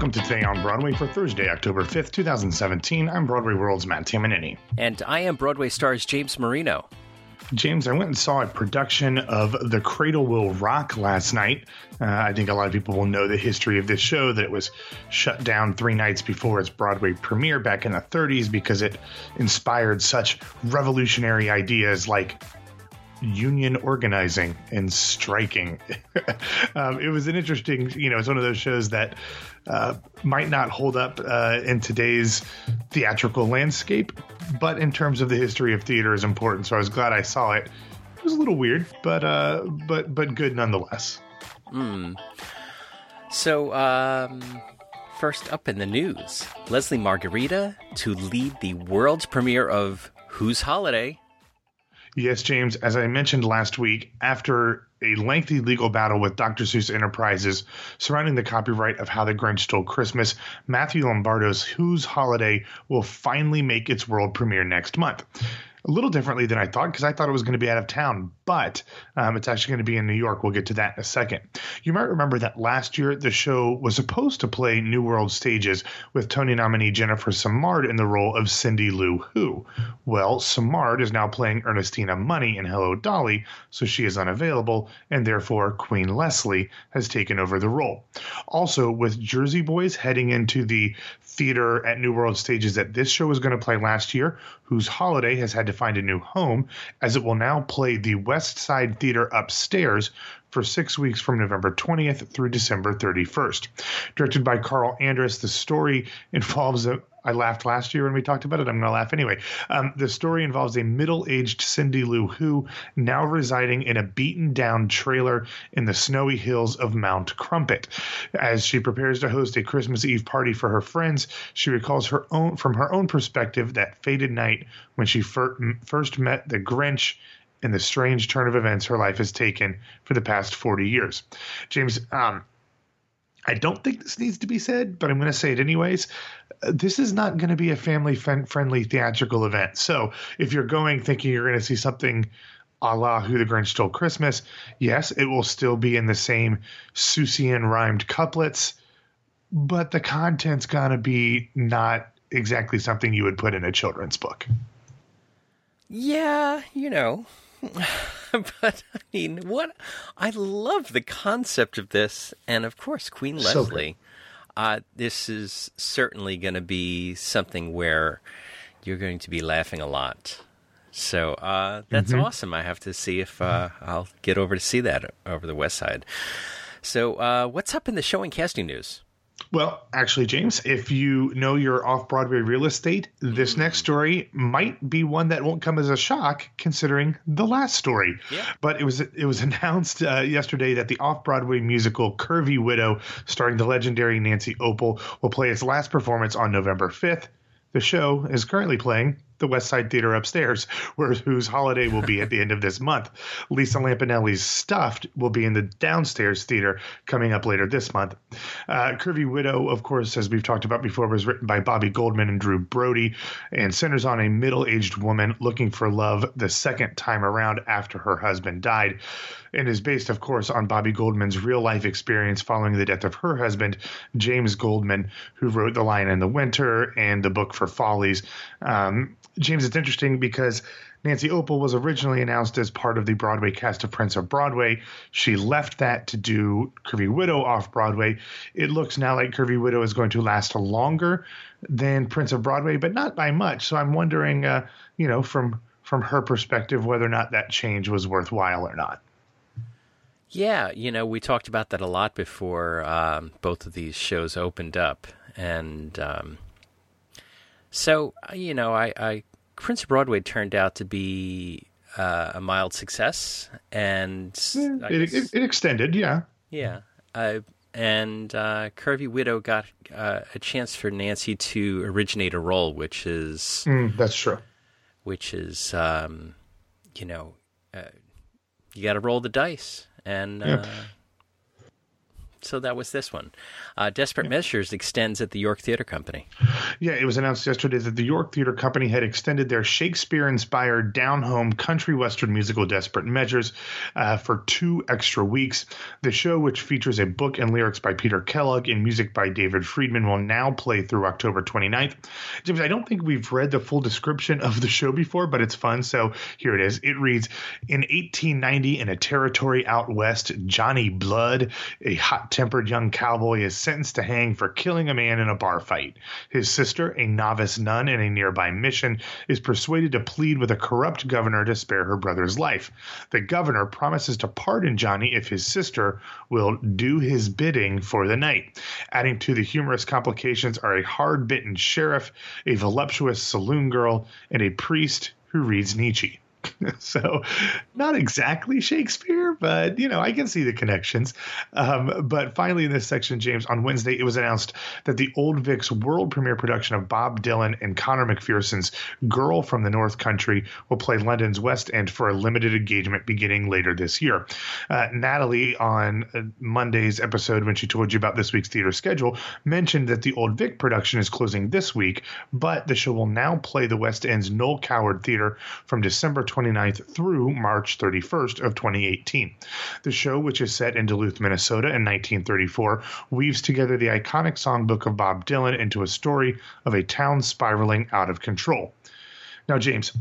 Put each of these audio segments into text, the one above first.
welcome to Today on Broadway for Thursday, October 5th, 2017. I'm Broadway World's Matt Tamanini. And I am Broadway stars James Marino. James, I went and saw a production of The Cradle Will Rock last night. Uh, I think a lot of people will know the history of this show, that it was shut down three nights before its Broadway premiere back in the 30s because it inspired such revolutionary ideas like union organizing and striking. um, it was an interesting, you know, it's one of those shows that uh, might not hold up uh, in today's theatrical landscape, but in terms of the history of theater is important. So I was glad I saw it. It was a little weird, but uh, but but good nonetheless. Hmm. So, um, first up in the news, Leslie Margherita to lead the world's premiere of Whose Holiday Yes, James, as I mentioned last week, after a lengthy legal battle with Dr. Seuss Enterprises surrounding the copyright of How the Grinch Stole Christmas, Matthew Lombardo's Whose Holiday will finally make its world premiere next month a little differently than I thought because I thought it was going to be out of town, but um, it's actually going to be in New York. We'll get to that in a second. You might remember that last year the show was supposed to play New World stages with Tony nominee Jennifer Simard in the role of Cindy Lou Who. Well, Simard is now playing Ernestina Money in Hello Dolly, so she is unavailable, and therefore Queen Leslie has taken over the role. Also, with Jersey Boys heading into the theater at New World stages that this show was going to play last year, whose holiday has had to find a new home, as it will now play the West Side Theater upstairs for six weeks from November 20th through December 31st. Directed by Carl Andress, the story involves a, I laughed last year when we talked about it. I'm going to laugh anyway. Um, the story involves a middle aged Cindy Lou Who, now residing in a beaten down trailer in the snowy hills of Mount Crumpet. As she prepares to host a Christmas Eve party for her friends, she recalls her own from her own perspective that fated night when she fir- first met the Grinch and the strange turn of events her life has taken for the past 40 years. James, um, I don't think this needs to be said, but I'm going to say it anyways. This is not going to be a family friendly theatrical event. So if you're going thinking you're going to see something a la Who the Grinch Stole Christmas, yes, it will still be in the same Seussian rhymed couplets, but the content's going to be not exactly something you would put in a children's book. Yeah, you know, but I mean, what I love the concept of this, and of course, Queen so Leslie. Uh, this is certainly going to be something where you're going to be laughing a lot. So uh, that's mm-hmm. awesome. I have to see if uh, I'll get over to see that over the West Side. So, uh, what's up in the show and casting news? Well, actually, James, if you know your off Broadway real estate, this next story might be one that won't come as a shock, considering the last story. Yeah. But it was it was announced uh, yesterday that the off Broadway musical Curvy Widow, starring the legendary Nancy Opel, will play its last performance on November fifth. The show is currently playing the West Side Theater upstairs, where whose holiday will be at the end of this month. Lisa Lampanelli's Stuffed will be in the downstairs theater coming up later this month. Uh, Curvy Widow, of course, as we've talked about before, was written by Bobby Goldman and Drew Brody and centers on a middle aged woman looking for love the second time around after her husband died and is based, of course, on Bobby Goldman's real life experience following the death of her husband, James Goldman, who wrote The Lion in the Winter and the book for Follies. Um, James, it's interesting because Nancy Opel was originally announced as part of the Broadway cast of Prince of Broadway. She left that to do Curvy Widow off Broadway. It looks now like Curvy Widow is going to last longer than Prince of Broadway, but not by much. So I'm wondering, uh, you know, from from her perspective, whether or not that change was worthwhile or not. Yeah, you know, we talked about that a lot before um, both of these shows opened up, and um, so, uh, you know, I, I Prince of Broadway turned out to be uh, a mild success, and yeah, it, guess, it, extended, yeah, yeah. Uh, and uh, Curvy Widow got uh, a chance for Nancy to originate a role, which is mm, that's true. Which is, um, you know, uh, you got to roll the dice, and yeah. Uh, so that was this one. Uh, Desperate yeah. Measures extends at the York Theatre Company. Yeah, it was announced yesterday that the York Theatre Company had extended their Shakespeare-inspired down-home country western musical Desperate Measures uh, for two extra weeks. The show, which features a book and lyrics by Peter Kellogg and music by David Friedman, will now play through October 29th. James, I don't think we've read the full description of the show before, but it's fun. So here it is. It reads In 1890, in a territory out west, Johnny Blood, a hot tempered young cowboy, is sentenced to hang for killing a man in a bar fight. His sister, a novice nun in a nearby mission, is persuaded to plead with a corrupt governor to spare her brother's life. The governor promises to pardon Johnny if his sister will do his bidding for the night. Adding to the humorous complications are a hard bitten sheriff, a voluptuous saloon girl, and a priest who reads Nietzsche. so not exactly Shakespeare, but you know I can see the connections. Um, but finally, in this section, James, on Wednesday, it was announced that the Old Vics world premiere production of Bob Dylan and Conor McPherson's "Girl from the North Country" will play London's West End for a limited engagement beginning later this year. Uh, Natalie on uh, Monday's episode, when she told you about this week's theater schedule, mentioned that the Old Vic production is closing this week, but the show will now play the West End's Noel Coward Theater from December 29th through March 31st of 2018. The show, which is set in Duluth, Minnesota in 1934, weaves together the iconic songbook of Bob Dylan into a story of a town spiraling out of control. Now, James,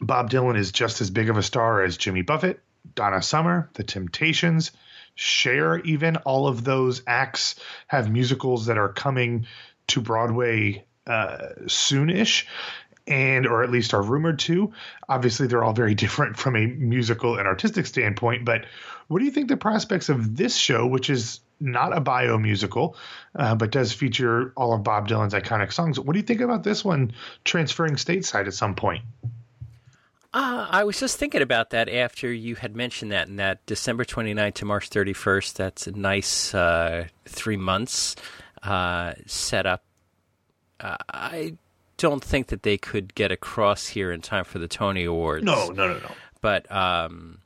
Bob Dylan is just as big of a star as Jimmy Buffett, Donna Summer, The Temptations, Cher, even. All of those acts have musicals that are coming to Broadway uh, soonish and or at least are rumored to. Obviously, they're all very different from a musical and artistic standpoint. But what do you think the prospects of this show, which is not a bio musical, uh, but does feature all of Bob Dylan's iconic songs? What do you think about this one transferring stateside at some point? Uh, I was just thinking about that after you had mentioned that, and that December 29th to March 31st, that's a nice uh, three months uh, set up. Uh, I don't think that they could get across here in time for the Tony Awards. No, no, no, no. But um,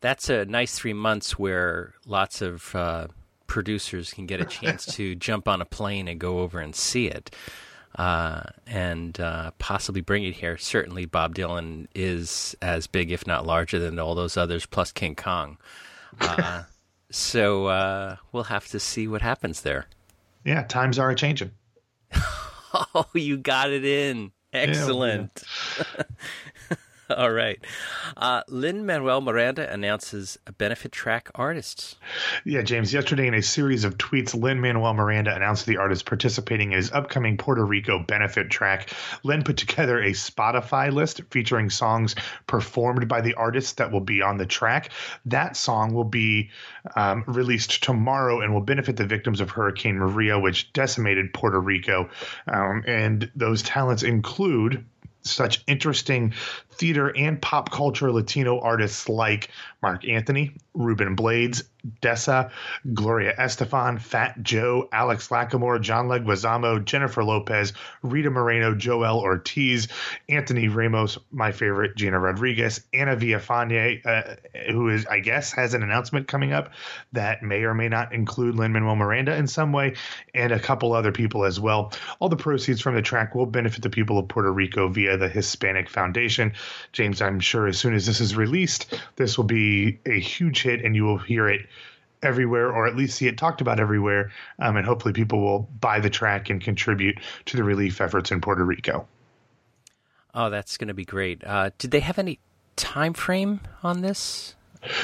that's a nice three months where lots of uh, producers can get a chance to jump on a plane and go over and see it. Uh, and uh, possibly bring it here. Certainly, Bob Dylan is as big, if not larger, than all those others, plus King Kong. Uh, so uh, we'll have to see what happens there. Yeah, times are changing. Oh, you got it in. Excellent. Yeah. All right. Uh, Lin Manuel Miranda announces a benefit track artists. Yeah, James. Yesterday, in a series of tweets, Lin Manuel Miranda announced the artists participating in his upcoming Puerto Rico benefit track. Lin put together a Spotify list featuring songs performed by the artists that will be on the track. That song will be um, released tomorrow and will benefit the victims of Hurricane Maria, which decimated Puerto Rico. Um, and those talents include such interesting theater and pop culture Latino artists like Marc Anthony, Ruben Blades, Dessa, Gloria Estefan, Fat Joe, Alex Lacamoire, John Leguizamo, Jennifer Lopez, Rita Moreno, Joel Ortiz, Anthony Ramos, my favorite, Gina Rodriguez, Ana Villafañe, uh, who is, I guess, has an announcement coming up that may or may not include Lin Manuel Miranda in some way, and a couple other people as well. All the proceeds from the track will benefit the people of Puerto Rico via the Hispanic Foundation. James, I'm sure as soon as this is released, this will be a huge hit and you will hear it everywhere or at least see it talked about everywhere. Um, and hopefully people will buy the track and contribute to the relief efforts in Puerto Rico. Oh, that's going to be great. Uh, did they have any time frame on this?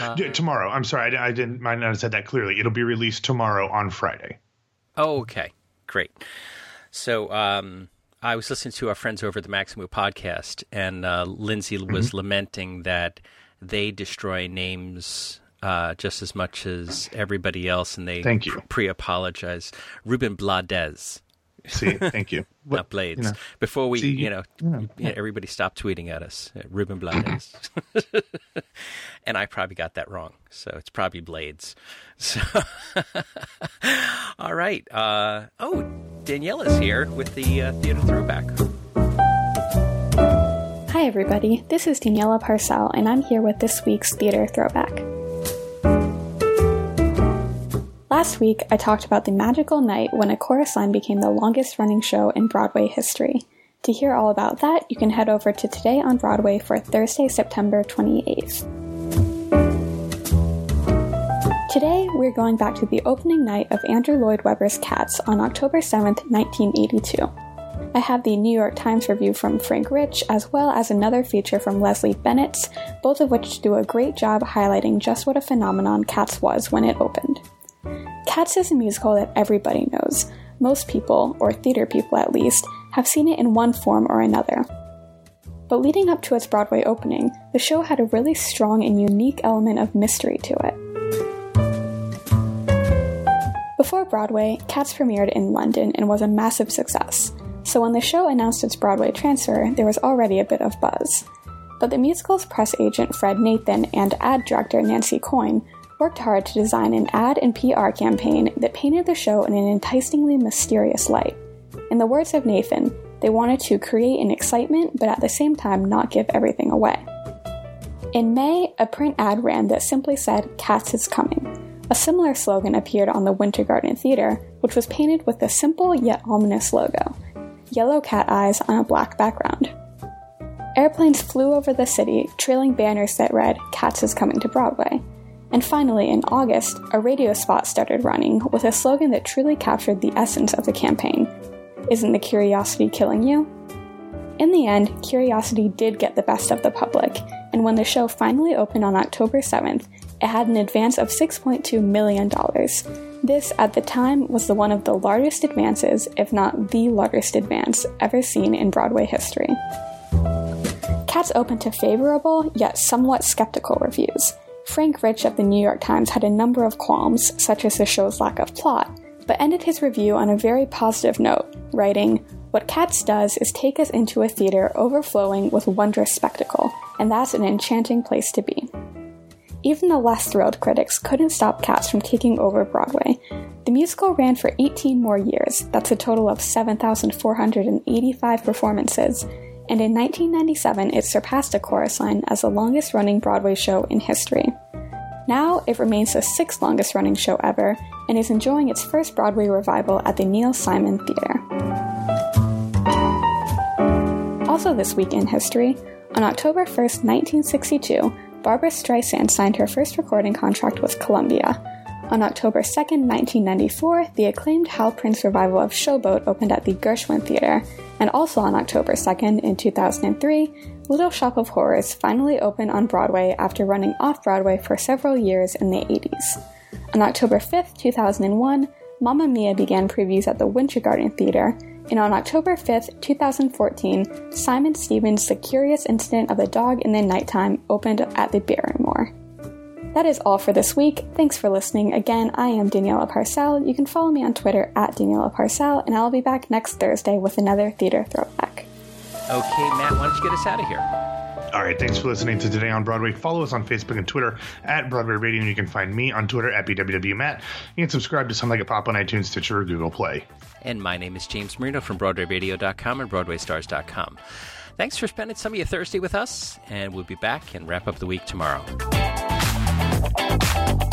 Uh, yeah, tomorrow. I'm sorry, I, I, didn't might not have said that clearly. It'll be released tomorrow on Friday. Oh, okay, great. So, um, I was listening to our friends over at the Maxamoo podcast, and uh, Lindsay was mm-hmm. lamenting that they destroy names uh, just as much as everybody else, and they thank you pre apologize. Ruben Blades. See, thank you. What, Not Blades. You know, Before we, see, you, know, yeah, yeah. everybody stopped tweeting at us. Uh, Ruben Blades. and I probably got that wrong, so it's probably Blades. So, all right. Uh, oh, Danielle is here with the uh, theater throwback. Hi, everybody. This is Daniela Parcell, and I'm here with this week's theater throwback. Last week, I talked about the magical night when A Chorus Line became the longest running show in Broadway history. To hear all about that, you can head over to Today on Broadway for Thursday, September 28th. Today, we're going back to the opening night of Andrew Lloyd Webber's Cats on October 7th, 1982. I have the New York Times review from Frank Rich, as well as another feature from Leslie Bennett, both of which do a great job highlighting just what a phenomenon Cats was when it opened. Cats is a musical that everybody knows. Most people, or theater people at least, have seen it in one form or another. But leading up to its Broadway opening, the show had a really strong and unique element of mystery to it. Before Broadway, Cats premiered in London and was a massive success, so when the show announced its Broadway transfer, there was already a bit of buzz. But the musical's press agent Fred Nathan and ad director Nancy Coyne worked hard to design an ad and PR campaign that painted the show in an enticingly mysterious light. In the words of Nathan, they wanted to create an excitement but at the same time not give everything away. In May, a print ad ran that simply said, Cats is coming. A similar slogan appeared on the Winter Garden Theater, which was painted with a simple yet ominous logo yellow cat eyes on a black background. Airplanes flew over the city, trailing banners that read, Cats is coming to Broadway. And finally, in August, a radio spot started running with a slogan that truly captured the essence of the campaign Isn't the curiosity killing you? In the end, curiosity did get the best of the public, and when the show finally opened on October 7th, it had an advance of $6.2 million. This, at the time, was the one of the largest advances, if not the largest advance, ever seen in Broadway history. Cats opened to favorable, yet somewhat skeptical reviews. Frank Rich of the New York Times had a number of qualms, such as the show's lack of plot, but ended his review on a very positive note, writing, What Cats does is take us into a theater overflowing with wondrous spectacle, and that's an enchanting place to be. Even the less thrilled critics couldn't stop Cats from taking over Broadway. The musical ran for 18 more years, that's a total of 7,485 performances, and in 1997 it surpassed A Chorus Line as the longest running Broadway show in history. Now it remains the sixth longest running show ever and is enjoying its first Broadway revival at the Neil Simon Theater. Also, this week in history, on October 1st, 1962, Barbra Streisand signed her first recording contract with Columbia. On October 2nd, 1994, the acclaimed Hal Prince revival of Showboat opened at the Gershwin Theater, and also on October 2nd, in 2003, Little Shop of Horrors finally opened on Broadway after running off Broadway for several years in the 80s. On October 5th, 2001, Mamma Mia began previews at the Winter Garden Theater, and on October 5th, 2014, Simon Stephens' The Curious Incident of the Dog in the Nighttime opened at the Barrymore. That is all for this week. Thanks for listening. Again, I am Daniela Parcell. You can follow me on Twitter at Daniela Parcell, and I'll be back next Thursday with another theater throwback. Okay, Matt, why don't you get us out of here? All right, thanks for listening to Today on Broadway. Follow us on Facebook and Twitter at Broadway Radio, and you can find me on Twitter at BWWMatt. You can subscribe to Some Like It Pop on iTunes, Stitcher, or Google Play. And my name is James Marino from BroadwayRadio.com and BroadwayStars.com. Thanks for spending some of your Thursday with us, and we'll be back and wrap up the week tomorrow. Thank you.